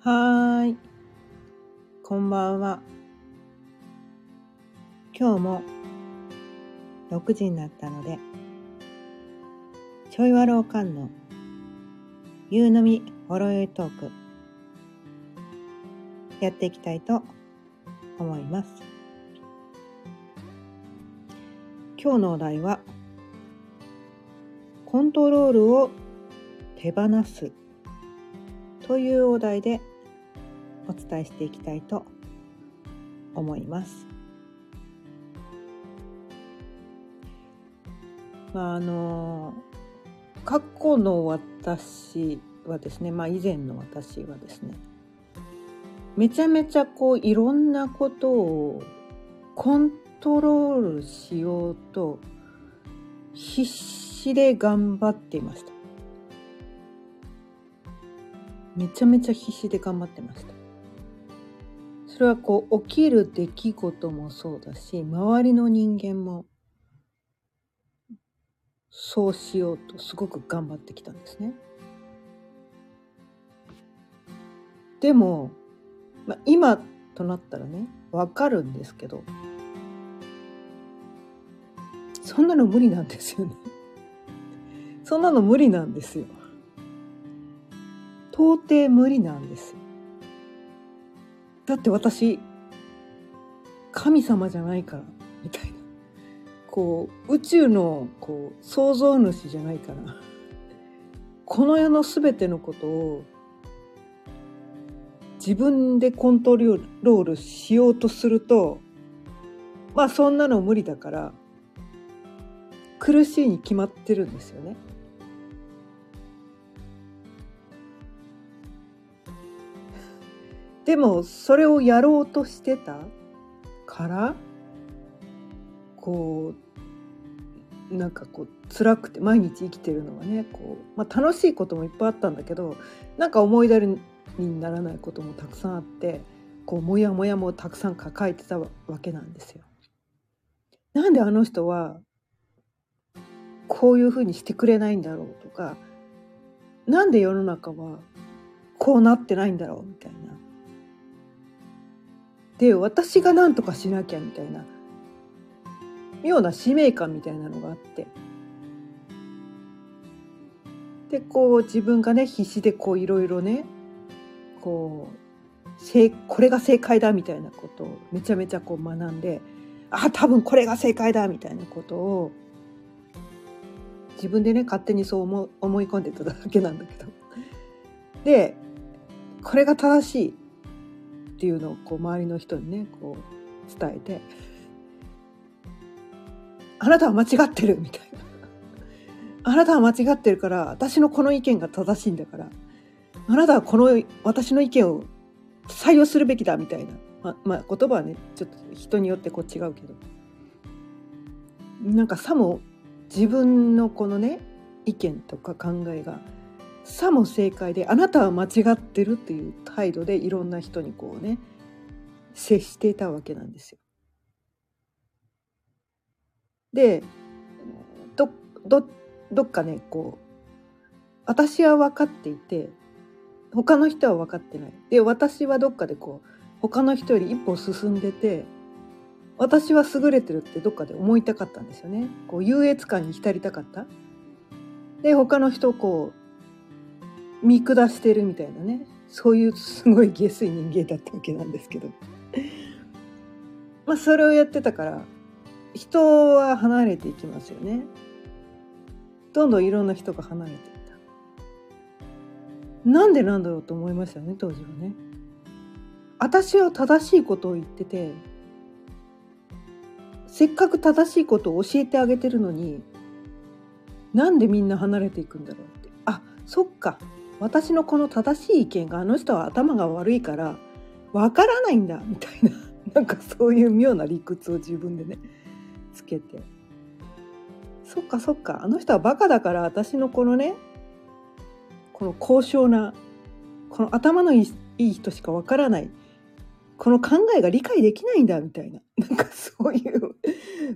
はーい。こんばんは。今日も6時になったので、ちょいわろうかんの夕飲みほろよいトーク、やっていきたいと思います。今日のお題は、コントロールを手放すというお題でお伝えしていきたいと思います。まああの過去の私はですね、まあ以前の私はですね、めちゃめちゃこういろんなことをコントロールしようと必死で頑張っていました。めちゃめちゃ必死で頑張ってました。それはこう起きる出来事もそうだし、周りの人間もそうしようとすごく頑張ってきたんですね。でも、まあ、今となったらね、わかるんですけど、そんなの無理なんですよね。そんなの無理なんですよ。到底無理なんです。だって私、神様じゃないから、みたいな。こう、宇宙の、こう、創造主じゃないから、この世のすべてのことを、自分でコントロールしようとすると、まあそんなの無理だから、苦しいに決まってるんですよね。でもそれをやろうとしてたからこうなんかこう辛くて毎日生きてるのはねこう、まあ、楽しいこともいっぱいあったんだけどなんか思い出にならないこともたくさんあってこうモヤモヤもたくさん抱えてたわけなんですよ。なんであの人はこういうふうにしてくれないんだろうとかなんで世の中はこうなってないんだろうみたいな。で私が何とかしなきゃみたいな妙な使命感みたいなのがあって。でこう自分がね必死でこういろいろねこうこれが正解だみたいなことをめちゃめちゃこう学んであ多分これが正解だみたいなことを自分でね勝手にそう思思い込んでただけなんだけど。でこれが正しい。っていうのをこう周りの人にねこう伝えて「あなたは間違ってる」みたいな「あなたは間違ってるから私のこの意見が正しいんだからあなたはこの私の意見を採用するべきだ」みたいな、ままあ、言葉はねちょっと人によってこう違うけど。なんかさも自分のこのね意見とか考えがさも正解であなたは間違ってるっていう態度でいろんな人にこうね接していたわけなんですよ。でどどどっかねこう私は分かっていて他の人は分かってない。で私はどっかでこう他の人より一歩進んでて私は優れてるってどっかで思いたかったんですよね。こう優越感に浸りたかった。で他の人こう見下してるみたいなね。そういうすごい下水人間だったわけなんですけど。まあそれをやってたから人は離れていきますよね。どんどんいろんな人が離れていった。なんでなんだろうと思いましたよね当時はね。私は正しいことを言っててせっかく正しいことを教えてあげてるのになんでみんな離れていくんだろうって。あそっか。私のこの正しい意見があの人は頭が悪いからわからないんだみたいな なんかそういう妙な理屈を自分でねつけて。そっかそっか。あの人はバカだから私のこのねこの高尚なこの頭のいい人しかわからない。この考えが理解できないんだみたいな。なんかそういう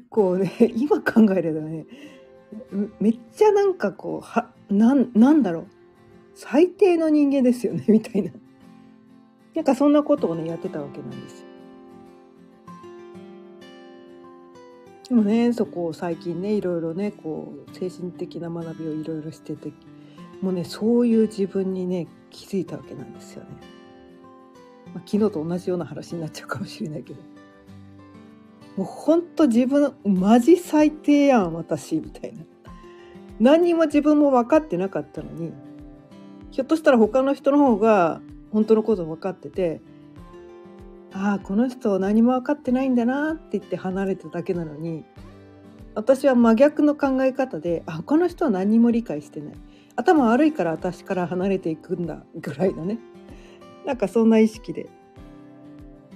こうね今考えればねめっちゃなんかこうはなんなんだろう。最低の人間ですよね みたいななんかそんなことをねやってたわけなんですよ。でもねそこを最近ねいろいろねこう精神的な学びをいろいろしててもうねそういう自分にね気づいたわけなんですよね。まあ、昨日と同じような話になっちゃうかもしれないけどもうほんと自分マジ最低やん私みたいな何にも自分も分かってなかったのにひょっとしたら他の人の方が本当のこと分かっててああこの人何も分かってないんだなって言って離れただけなのに私は真逆の考え方であ他の人は何も理解してない。頭悪いから私から離れていくんだぐらいのね。なんかそんな意識で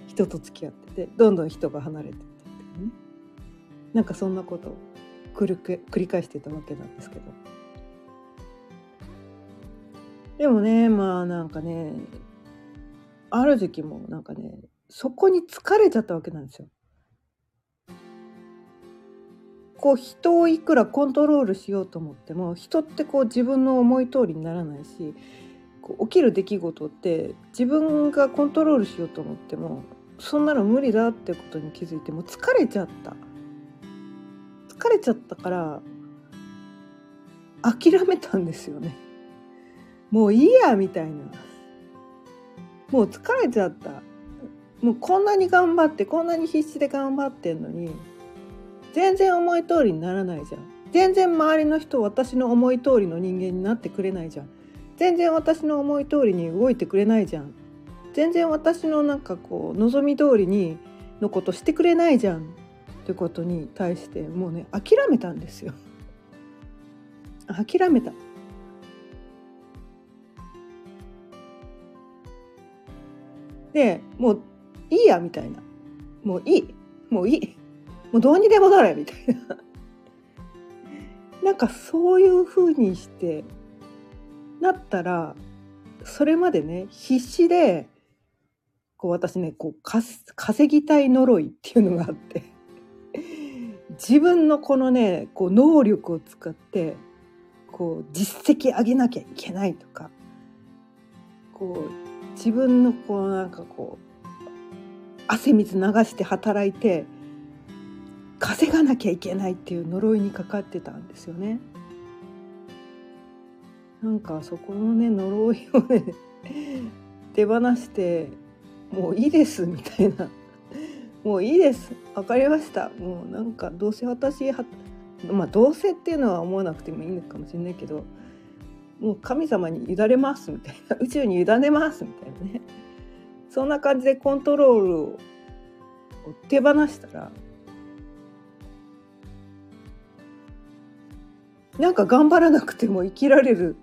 人と付き合っててどんどん人が離れてってってね。なんかそんなことを繰り返してたわけなんですけど。でもねまあなんかねある時期もなんかねそこに疲れちゃったわけなんですよ。こう人をいくらコントロールしようと思っても人ってこう自分の思い通りにならないしこう起きる出来事って自分がコントロールしようと思ってもそんなの無理だってことに気づいても疲れちゃった疲れちゃったから諦めたんですよねもういいやみたいな。もう疲れちゃった。もうこんなに頑張ってこんなに必死で頑張ってんのに全然思い通りにならないじゃん。全然周りの人私の思い通りの人間になってくれないじゃん。全然私の思い通りに動いてくれないじゃん。全然私のなんかこう望み通りにのことしてくれないじゃん。ってことに対してもうね諦めたんですよ。諦めた。でもういいやみたいな。もういい。もういい。もうどうにでもなれみたいな。なんかそういう風にしてなったらそれまでね必死でこう私ねこう稼ぎたい呪いっていうのがあって。自分のこのねこう能力を使ってこう実績上げなきゃいけないとか。こう自分のこうなんかこう汗水流して働いて稼がなきゃいけないっていう呪いにかかってたんですよね。なんかそこのね呪いをね手放してもういいですみたいなもういいです分かりましたもうなんかどうせ私はまあどうせっていうのは思わなくてもいいのかもしれないけどもう神様に委ねますみたいな宇宙に委ねますみたいなねそんな感じでコントロールを手放したらなんか頑張らなくても生きられる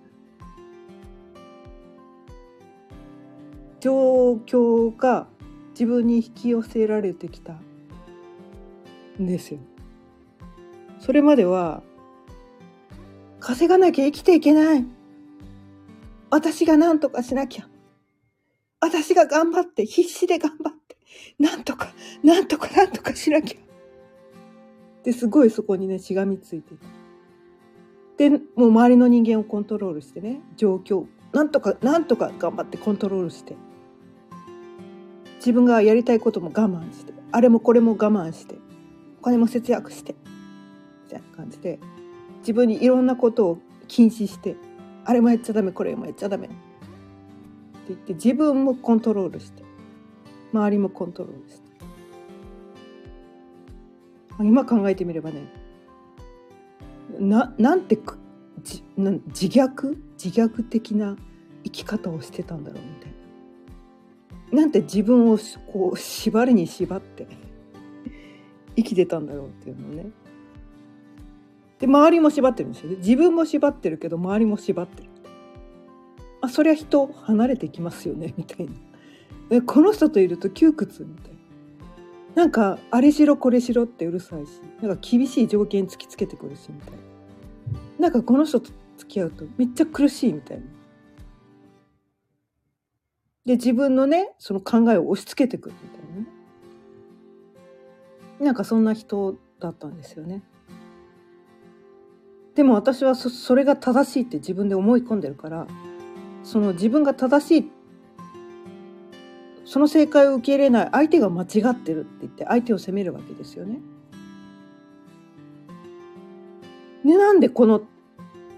状況が自分に引き寄せられてきたんですよ。それまでは稼がなきゃ生きていけない私が何とかしなきゃ。私が頑張って、必死で頑張って、なんとか、なんとか、なんとかしなきゃ。ですごいそこにね、しがみついてで、もう周りの人間をコントロールしてね、状況、なんとか、なんとか頑張ってコントロールして、自分がやりたいことも我慢して、あれもこれも我慢して、お金も節約して、みたいな感じで、自分にいろんなことを禁止して、あれもやっちゃダメ、これもやっちゃダメ。って言って自分もコントロールして。周りもコントロールして。今考えてみればねななんてじな自虐？自虐的な生き方をしてたんだろうみたいな。なんて自分をこう縛りに縛って生きてたんだろうっていうのをね。で周りも縛ってるんですよ。ね自分も縛ってるけど周りも縛ってる。あそりゃ人離れていきますよね みたいな。えこの人といると窮屈みたいな。なんかあれしろこれしろってうるさいしなんか厳しい条件突きつけてくるしみたいな。なんかこの人と付き合うとめっちゃ苦しいみたいな。で自分のねその考えを押し付けてくるみたいなね。なんかそんな人だったんですよね。でも私はそれが正しいって自分で思い込んでるからその自分が正しいその正解を受け入れない相手が間違ってるって言って相手を責めるわけですよね。でなんでこの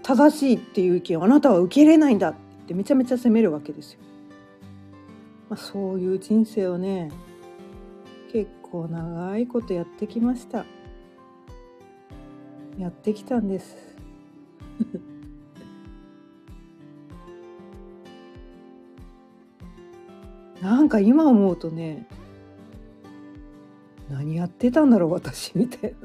正しいっていう意見をあなたは受け入れないんだってめちゃめちゃ責めるわけですよ。まあ、そういう人生をね結構長いことやってきました。やってきたんです。なんか今思うとね何やってたんだろう私みたいな。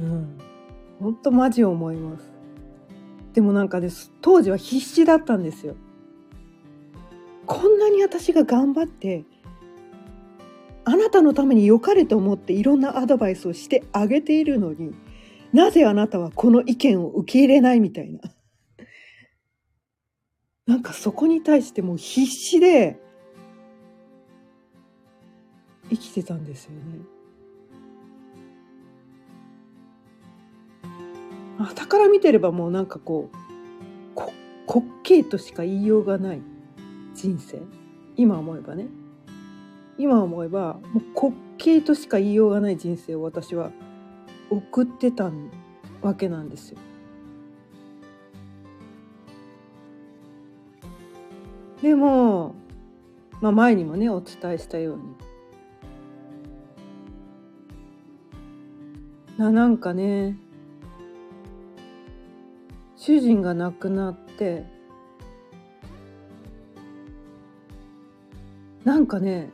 うん本当マジ思いますでもなんかです当時は必死だったんですよこんなに私が頑張ってあなたのために良かれと思っていろんなアドバイスをしてあげているのになぜあなたはこの意見を受け入れないみたいな。なんかそこに対してもう必死で生きてたんですよね。たから見てればもうなんかこうこ滑稽としか言いようがない人生。今思えばね。今思えばもう滑稽としか言いようがない人生を私は送ってたわけなんですよ。でも、まあ、前にもねお伝えしたようにななんかね主人が亡くなってなんかね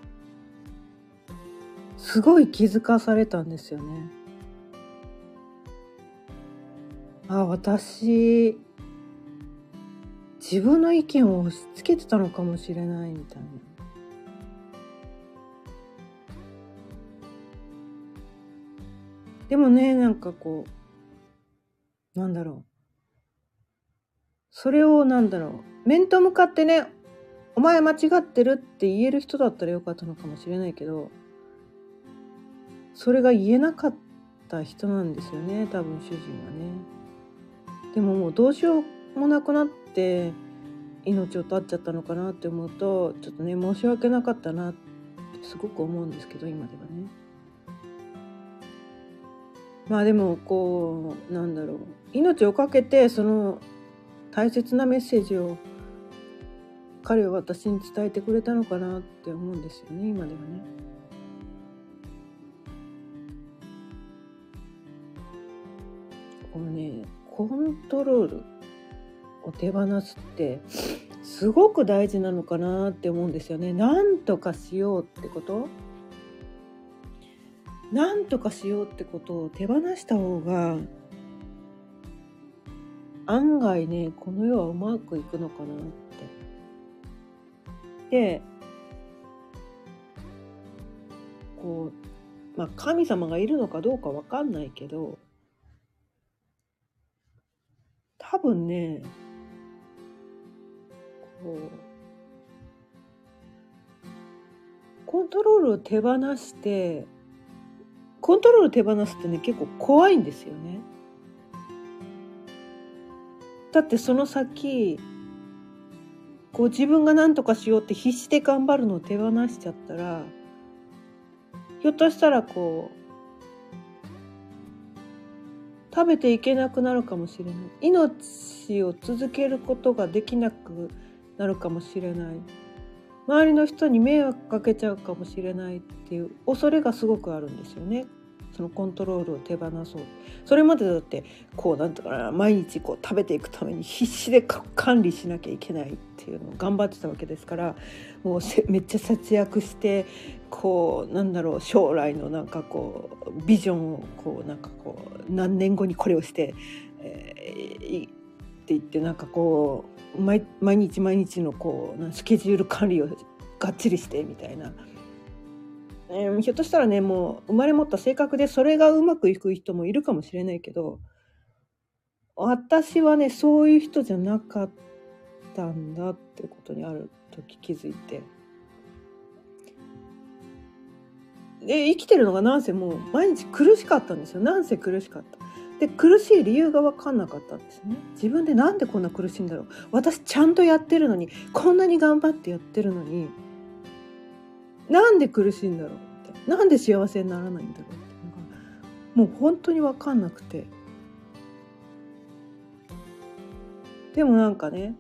すごい気づかされたんですよね。あ私自分の意見を押し付けてたのかもしれないみたいな。でもねなんかこうなんだろうそれをなんだろう面と向かってねお前間違ってるって言える人だったらよかったのかもしれないけどそれが言えなかった人なんですよね多分主人はね。でももうどうしようもなくなって命を絶っちゃったのかなって思うとちょっとね申し訳なかったなってすごく思うんですけど今ではね。まあでもこうなんだろう命を懸けてその大切なメッセージを彼は私に伝えてくれたのかなって思うんですよね今ではね。このねコントロールを手放すってすごく大事なのかなって思うんですよね。なんとかしようってこと？なんとかしようってことを手放した方が案外ねこの世はうまくいくのかなって。でこうまあ神様がいるのかどうかわかんないけど多分ねこうコントロールを手放してコントロール手放すってね結構怖いんですよね。だってその先こう自分が何とかしようって必死で頑張るのを手放しちゃったらひょっとしたらこう食べていけなくなるかもしれない。命を続けることができなくなるかもしれない。周りの人に迷惑かけちゃうかもしれないっていう恐れがすごくあるんですよね。そのコントロールを手放そうそれまでだってこうなんとかな毎日こう食べていくために必死で管理しなきゃいけないっていうのを頑張ってたわけですからもうめっちゃ節約してこうなんだろう将来のなんかこうビジョンをこうなんかこう何年後にこれをして、えー、って言ってなんかこう毎日毎日のこうスケジュール管理をがっちりしてみたいな。えー、ひょっとしたらねもう生まれ持った性格でそれがうまくいく人もいるかもしれないけど私はねそういう人じゃなかったんだってことにある時気づいて。で生きてるのがなんせもう毎日苦しかったんですよ。なんせ苦しかった。で苦しい理由が分かんなかったんですね。自分でなんでこんな苦しいんだろう。私ちゃんとやってるのにこんなに頑張ってやってるのになんで苦しいんだろう？ってなんで幸せにならないんだろう？ってもう本当に分かんなくて。でもなんかね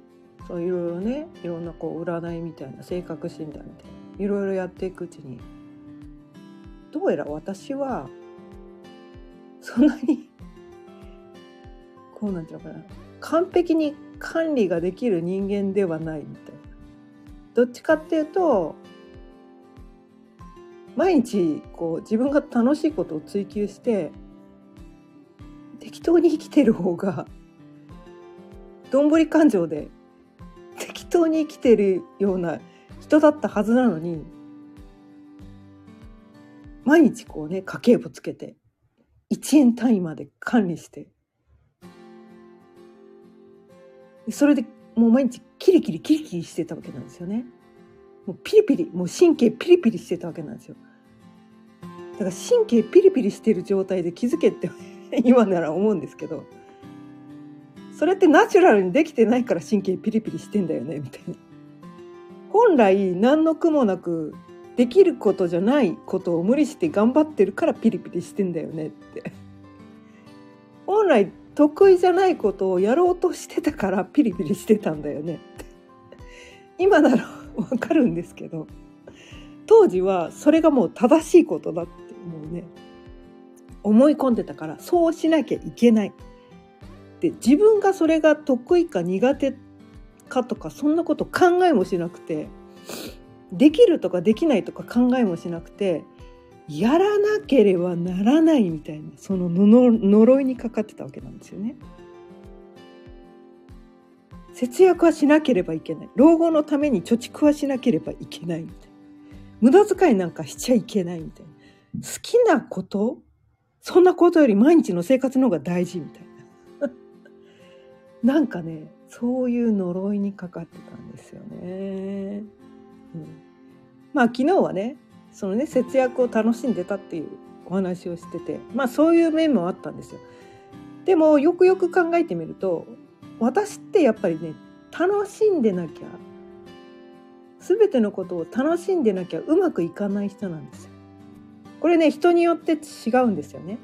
そういろいろねいろんなこう占いみたいな性格診断みたいないろいろやっていくうちにどうやら私はそんなにこうなんていうのかな完璧に管理ができる人間ではないみたいな。どっちかっていうと毎日こう自分が楽しいことを追求して適当に生きてる方がどんぶり感情で適当に生きてるような人だったはずなのに毎日こうね家計簿つけて1円単位まで管理してそれでもう毎日キリキリキリキリしてたわけなんですよね。もうピリピリもう神経ピリピリしてたわけなんですよ。だから神経ピリピリしてる状態で気づけって 今なら思うんですけどそれってナチュラルにできてないから神経ピリピリしてんだよねみたいな。本来何の苦もなくできることじゃないことを無理して頑張ってるからピリピリしてんだよねって。本来得意じゃないことをやろうとしてたからピリピリしてたんだよねって今ならわかるんですけど当時はそれがもう正しいことだってもうね思い込んでたからそうしなきゃいけない。で自分がそれが得意か苦手かとかそんなこと考えもしなくてできるとかできないとか考えもしなくてやらなければならないみたいなその呪いにかかってたわけなんですよね。節約はしなければいけない。老後のために貯蓄はしなければいけないみたいな。無駄遣いなんかしちゃいけないみたいな。好きなこと？そんなことより毎日の生活の方が大事みたいな なんかねそういう呪いにかかってたんですよね。うん、まあ昨日はねそのね節約を楽しんでたっていうお話をしててまあそういう面もあったんですよ。でもよくよく考えてみると私ってやっぱりね楽しんでなきゃ全てのことを楽しんでなきゃうまくいかない人なんですよ。これね人によって違うんですよね。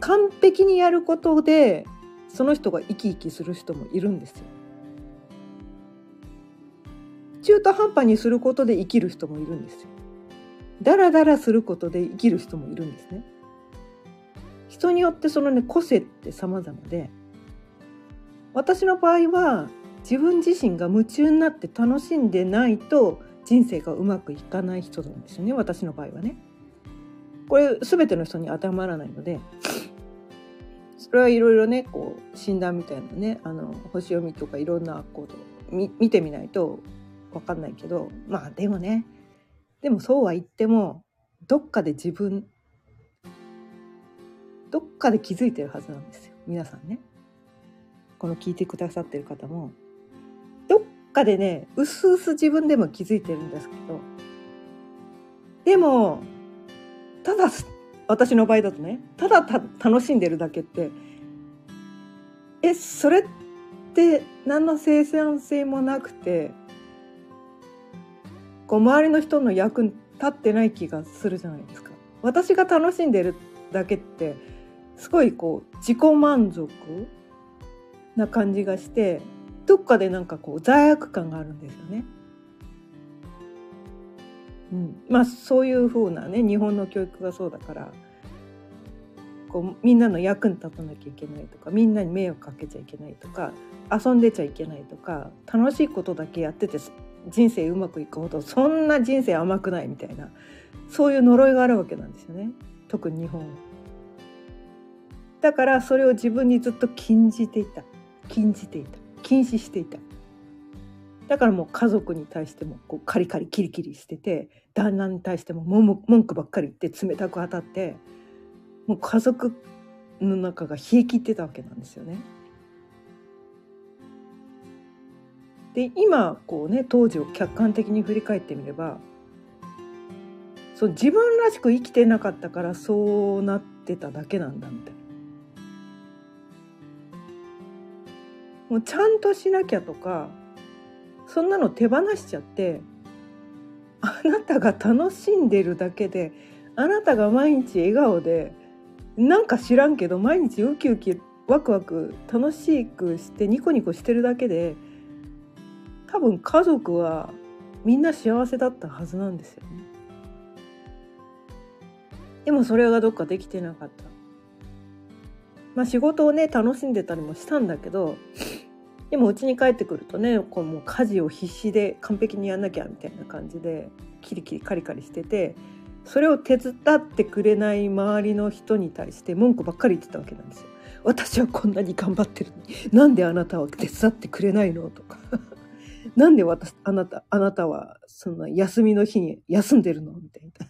完璧にやることでその人が生き生きする人もいるんですよ。中途半端にすることで生きる人もいるんですよ。だらだらすることで生きる人もいるんですね。人によってそのね個性って様々で私の場合は自分自身が夢中になって楽しんでないと人生がうまくいかない人なんですよね私の場合はね。これ全ての人に当てはまらないのでそれはいろいろねこう診断みたいなねあの星読みとかいろんなこと見てみないとわかんないけどまあでもねでもそうは言ってもどっかで自分どっかで気づいてるはずなんですよ皆さんねこの聞いてくださってる方もかでねうすうす自分でも気づいてるんですけどでもただ私の場合だとねただた楽しんでるだけってえそれって何の生産性もなくてこう周りの人の役に立ってない気がするじゃないですか。私が楽しんでるだけってすごいこう自己満足な感じがしてどっかでなんかこう罪悪感があるんですよね。うん、まあそういうふうなね日本の教育がそうだからこうみんなの役に立たなきゃいけないとかみんなに迷惑かけちゃいけないとか遊んでちゃいけないとか楽しいことだけやってて人生うまくいくほどそんな人生甘くないみたいなそういう呪いがあるわけなんですよね。特に日本。だからそれを自分にずっと禁じていた。禁じていた。禁止していただからもう家族に対してもこうカリカリキリキリしてて旦那に対しても文句ばっかり言って冷たく当たってもう家族の中が冷え切ってたわけなんですよね。で今こうね当時を客観的に振り返ってみればそう自分らしく生きてなかったからそうなってただけなんだみたいな。もうちゃんとしなきゃとかそんなの手放しちゃってあなたが楽しんでるだけであなたが毎日笑顔でなんか知らんけど毎日ウキウキワクワク楽しくしてニコニコしてるだけで多分家族はみんな幸せだったはずなんですよね。でもそれがどっかできてなかった。まあ仕事をね楽しんでたりもしたんだけどでも家に帰ってくるとねこうもう家事を必死で完璧にやんなきゃみたいな感じでキリキリカリカリしててそれを手伝ってくれない周りの人に対して文句ばっかり言ってたわけなんですよ。私はこんなに頑張ってるのになんであなたは手伝ってくれないの？とか。なんで私あなたあなたはそんな休みの日に休んでるの？みたいな。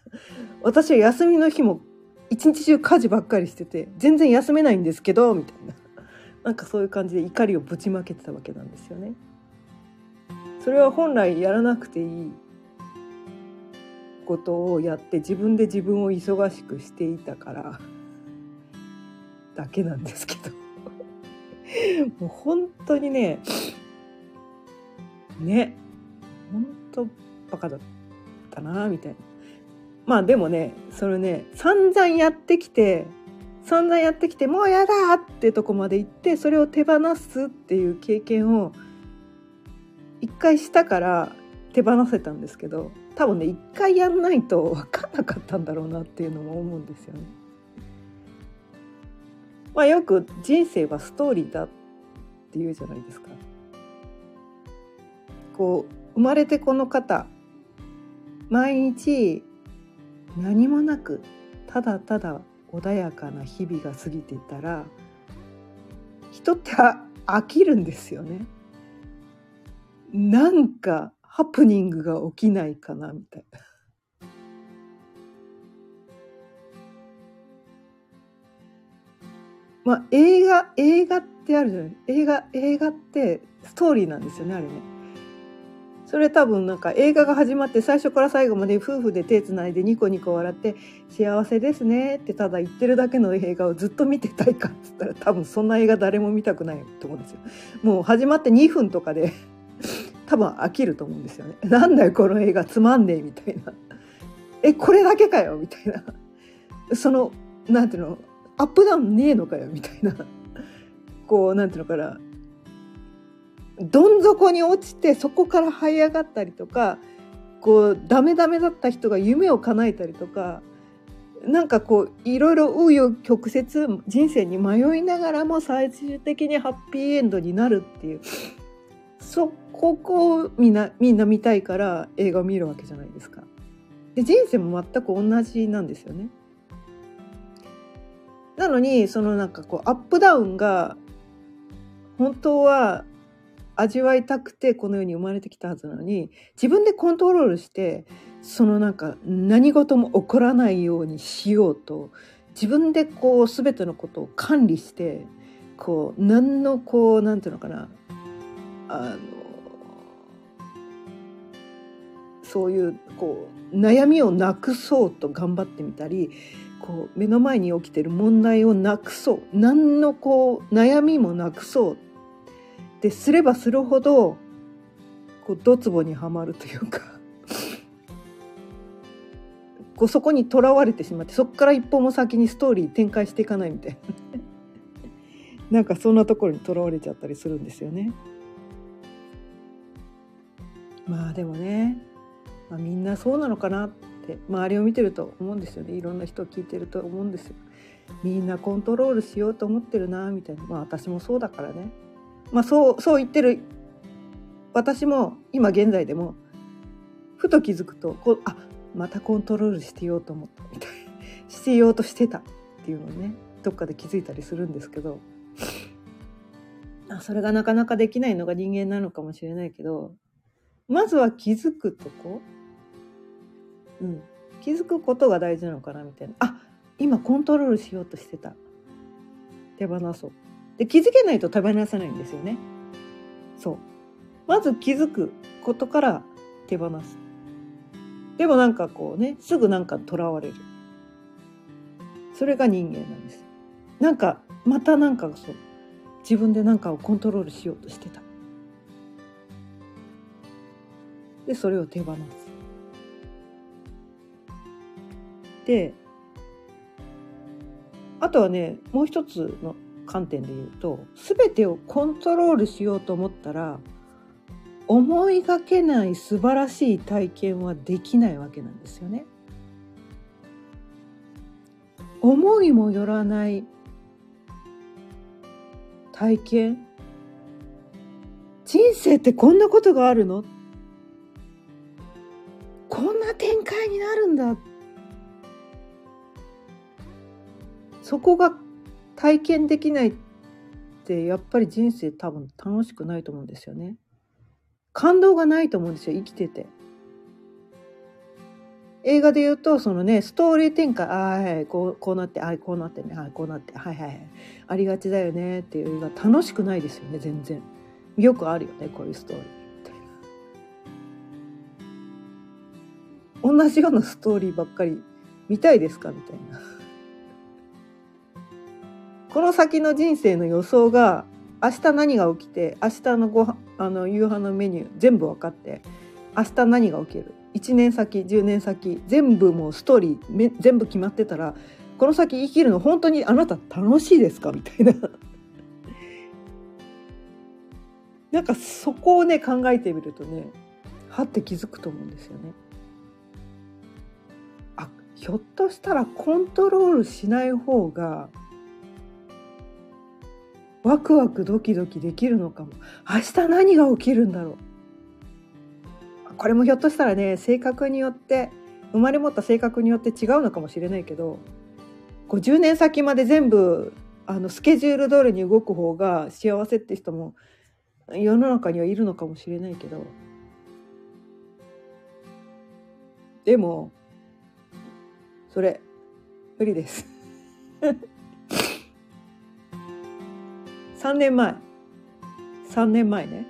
私は休みの日も一日中家事ばっかりしてて全然休めないんですけどみたいな。なんかそういう感じで怒りをぶちまけてたわけなんですよね。それは本来やらなくていいことをやって自分で自分を忙しくしていたからだけなんですけど もう本当にねね本当バカだったなみたいなまあでもねそれね散々やってきて散々やってきてもうやだってとこまで行ってそれを手放すっていう経験を一回したから手放せたんですけど多分ね一回やんないと分かんなかったんだろうなっていうのも思うんですよね。まあよく人生はストーリーだって言うじゃないですか。こう生まれてこの方毎日何もなくただただ穏やかな日々が過ぎていたら人って飽きるんですよね。なんかハプニングが起きないかなみたいな。まあ映画映画ってあるじゃない映画映画ってストーリーなんですよねあれね。それ多分なんか映画が始まって最初から最後まで夫婦で手つないでニコニコ笑って幸せですねってただ言ってるだけの映画をずっと見てたいかっつったら多分そんな映画誰も見たくないと思うんですよ。もう始まって2分とかで多分飽きると思うんですよね。なんだよこの映画つまんねえみたいな。えこれだけかよみたいな。そのなんていうのアップダウンねえのかよみたいな。こうなんていうのかなどん底に落ちてそこから這い上がったりとかこうダメダメだった人が夢を叶えたりとかなんかこういろいろ紆余曲折人生に迷いながらも最終的にハッピーエンドになるっていうそこをみんなみんな見たいから映画を見るわけじゃないですか。で人生も全く同じなんですよね。なのにそのなんかこうアップダウンが本当は味わいたくてこの世に生まれてきたはずなのに自分でコントロールしてそのなんか何事も起こらないようにしようと自分でこう全てのことを管理してこう何のこうなんていうのかなあのそういうこう悩みをなくそうと頑張ってみたりこう目の前に起きてる問題をなくそう何のこう悩みもなくそうってすればするほどこうドツボにはまるというかこうそこにとらわれてしまってそこから一歩も先にストーリー展開していかないみたいななんかそんなところにとらわれちゃったりするんですよね。まあでもね、まあ、みんなそうなのかなって周りを見てると思うんですよねいろんな人を聞いてると思うんですよ。みんなコントロールしようと思ってるなみたいなまあ私もそうだからねまあそうそう言ってる私も今現在でもふと気づくとこうあまたコントロールしてようと思ったみたいしてようとしてたっていうのをねどっかで気づいたりするんですけどそれがなかなかできないのが人間なのかもしれないけどまずは気づくとこ、うん、気づくことが大事なのかなみたいな。あ今コントロールしようとしてた。手放そう。で気づけないと手放せないんですよね。そう。まず気づくことから手放す。でもなんかこうねすぐなんかとらわれる。それが人間なんです。なんかまたなんかそう自分で何かをコントロールしようとしてた。でそれを手放す。であとはねもう一つの観点で言うと全てをコントロールしようと思ったら思いがけない素晴らしい体験はできないわけなんですよね。思いもよらない体験。人生ってこんなことがあるの？こんな展開になるんだ。そこが体験できないってやっぱり人生多分楽しくないと思うんですよね。感動がないと思うんですよ生きてて。映画で言うとそのねストーリー展開ああはいこうこうなってああこうなってねはいこうなってはいはいはいありがちだよねっていう映画楽しくないですよね全然よくあるよねこういうストーリーみたいな同じようなストーリーばっかり見たいですか？みたいなこの先の人生の予想が明日何が起きて明日のごあの夕飯のメニュー全部分かって明日何が起きる。1年先10年先全部もうストーリー全部決まってたらこの先生きるの本当にあなた楽しいですか？みたいな。なんかそこをね考えてみるとねはって気づくと思うんですよね。あひょっとしたらコントロールしない方がワクワクドキドキできるのかも。明日何が起きるんだろう。これもひょっとしたらね性格によって生まれ持った性格によって違うのかもしれないけど50年先まで全部あのスケジュール通りに動く方が幸せって人も世の中にはいるのかもしれないけど。でもそれ無理です。3年前。3年前ね。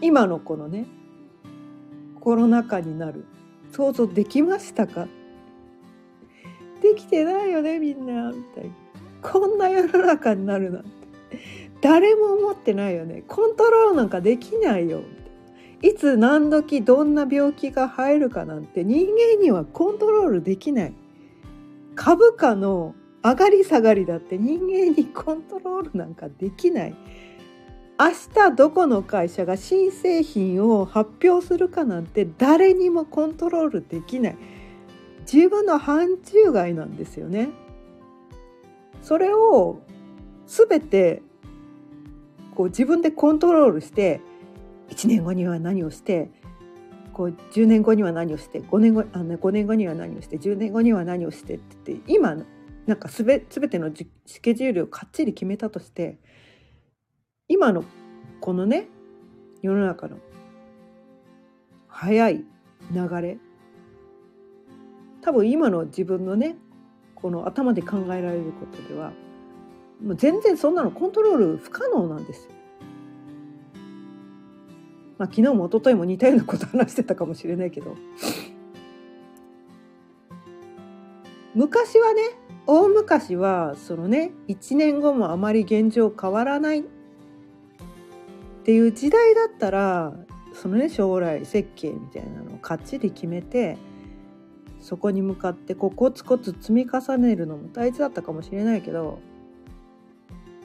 今のこのねコロナ禍になる。想像できましたか？できてないよねみんな。みたいな。こんな世の中になるなんて。誰も思ってないよね。コントロールなんかできないよ。いつ何時どんな病気が入るかなんて人間にはコントロールできない。株価の上がり下がりだって人間にコントロールなんかできない。明日どこの会社が新製品を発表するかなんて誰にもコントロールできない。自分の範疇外なんですよね。それを全てこう自分でコントロールして1年後には何をしてこう10年後には何をして5年後あの5年後には何をして10年後には何をしてって言って今なんかすべ全てのスケジュールをかっちり決めたとして今のこのね世の中の早い流れ多分今の自分のねこの頭で考えられることではもう全然そんなのコントロール不可能なんですよ。まあ、昨日も一昨日も似たようなこと話してたかもしれないけど昔はね大昔はそのね1年後もあまり現状変わらないっていう時代だったらそのね将来設計みたいなのをかっちり決めてそこに向かってこうコツコツ積み重ねるのも大事だったかもしれないけど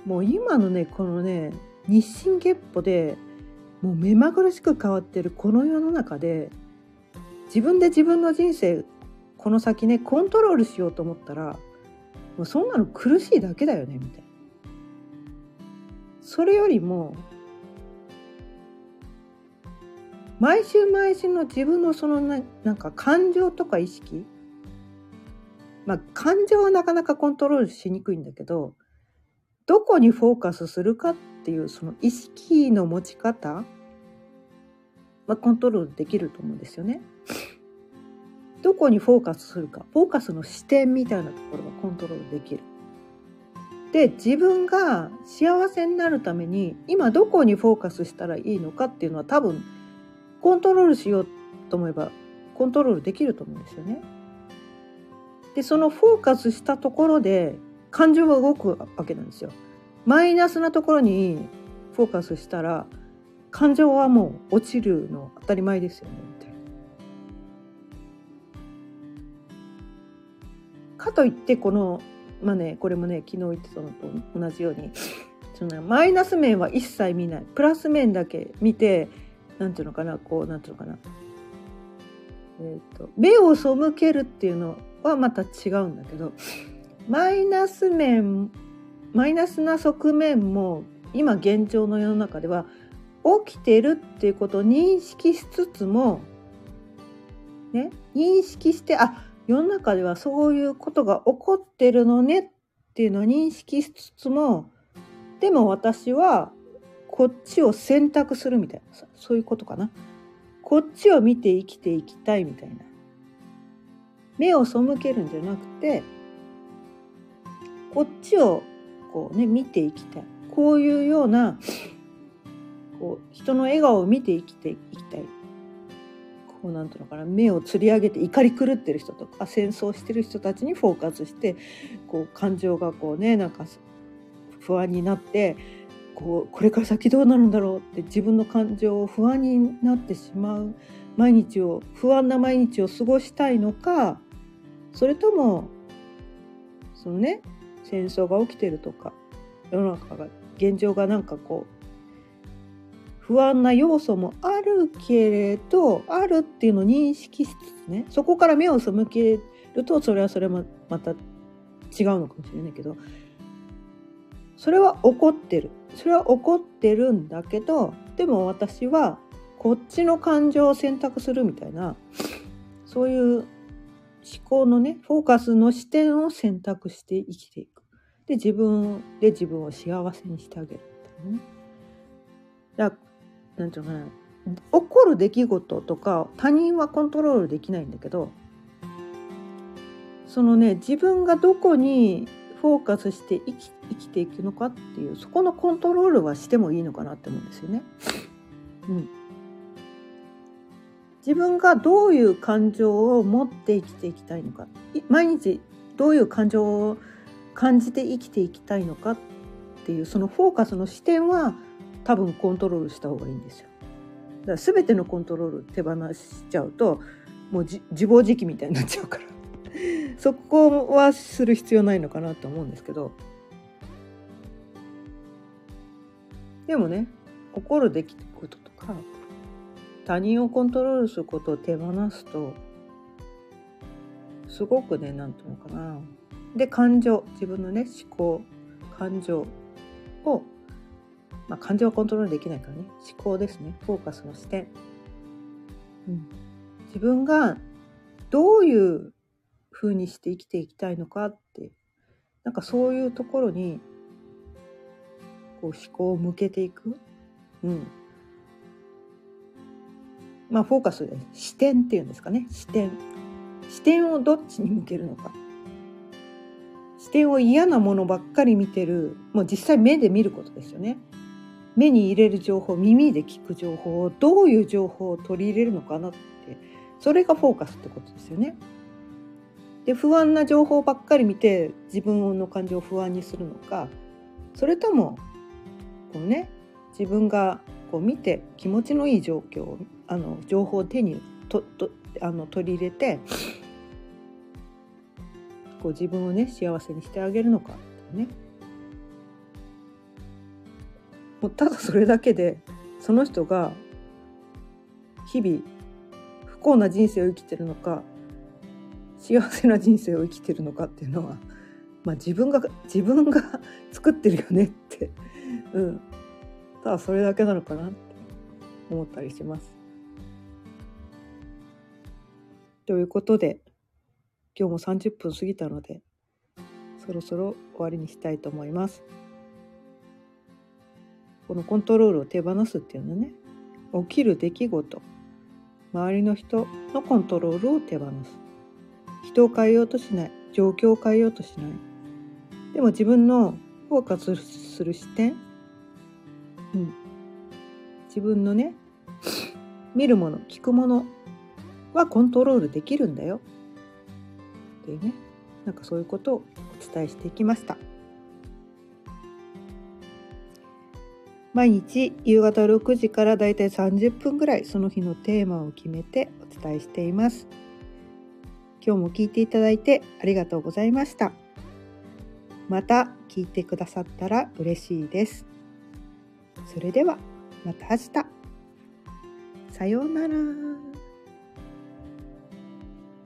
もう今のねこのね日進月歩でもう目まぐるしく変わってるこの世の中で自分で自分の人生この先ねコントロールしようと思ったらもうそんなの苦しいだけだよねみたいな。それよりも毎週毎週の自分のそのななんか感情とか意識まあ感情はなかなかコントロールしにくいんだけどどこにフォーカスするかっていうその意識の持ち方はコントロールできると思うんですよね。どこにフォーカスするかフォーカスの視点みたいなところがコントロールできる。で自分が幸せになるために今どこにフォーカスしたらいいのかっていうのは多分コントロールしようと思えばコントロールできると思うんですよね。でそのフォーカスしたところで感情が動くわけなんですよ。マイナスなところにフォーカスしたら感情はもう落ちるの当たり前ですよねかといってこのまあねこれもね昨日言ってたのと同じようにそのマイナス面は一切見ない。プラス面だけ見てなんていうのかなこうなんていうのかな、えーと、目を背けるっていうのはまた違うんだけどマイナス面マイナスな側面も今現状の世の中では起きてるっていうことを認識しつつもね認識してあ世の中ではそういうことが起こってるのねっていうのを認識しつつもでも私はこっちを選択するみたいな。そういうことかな。こっちを見て生きていきたいみたいな。目を背けるんじゃなくてこっちをこうね見ていきたい。こういうようなこう人の笑顔を見て生きていきたい。こうなんていうのかな目をつり上げて怒り狂ってる人とか戦争してる人たちにフォーカスしてこう感情がこうねなんか不安になってこうこれから先どうなるんだろうって自分の感情を不安になってしまう毎日を不安な毎日を過ごしたいのかそれともそのね戦争が起きてるとか世の中が現状がなんかこう不安な要素もあるけれどあるっていうのを認識しつつねそこから目を背けるとそれはそれもまた違うのかもしれないけどそれは起こってる。それは起こってるんだけどでも私はこっちの感情を選択するみたいなそういう思考のねフォーカスの視点を選択して生きていく。で自分で自分を幸せにしてあげるみたいなね。だなんていうのかな。起こる出来事とか他人はコントロールできないんだけどそのね自分がどこにフォーカスして生き生きていくのかっていうそこのコントロールはしてもいいのかなって思うんですよね。うん、自分がどういう感情を持って生きていきたいのか。毎日どういう感情を感じて生きていきたいのかっていうそのフォーカスの視点は多分コントロールした方がいいんですよ。だから全てのコントロール手放しちゃうともう自暴自棄みたいになっちゃうから。そこはする必要ないのかなと思うんですけど。でもね起こる出来事とか他人をコントロールすることを手放すとすごくね何て言うのかな。で感情自分のね思考感情をまあ、感情はコントロールできないからね。思考ですね。フォーカスの視点、うん、自分がどういう風にして生きていきたいのかって。なんかそういうところにこう思考を向けていく、うん、まあフォーカスで視点っていうんですかね。視点。視点をどっちに向けるのか。視点を嫌なものばっかり見てる。もう実際目で見ることですよね。目に入れる情報耳で聞く情報をどういう情報を取り入れるのかなってそれがフォーカスってことですよね。で不安な情報ばっかり見て自分の感情を不安にするのかそれともこうね自分がこう見て気持ちのいい状況あの情報を手にととあの取り入れてこう自分をね幸せにしてあげるのかねもうただそれだけでその人が日々不幸な人生を生きてるのか幸せな人生を生きてるのかっていうのは、まあ、自分が自分が 作ってるよねって、うん、ただそれだけなのかなって思ったりします。ということで今日も30分過ぎたのでそろそろ終わりにしたいと思います。このコントロールを手放すっていうのね。起きる出来事。周りの人のコントロールを手放す。人を変えようとしない。状況を変えようとしない。でも自分のフォーカスする視点、うん、自分のね見るもの聞くもの。はコントロールできるんだよ。っていうね。なんかそういうことをお伝えしていきました。毎日夕方6時からだいたい30分ぐらいその日のテーマを決めてお伝えしています。今日も聞いていただいてありがとうございました。また聞いてくださったら嬉しいです。それではまた明日。さようなら。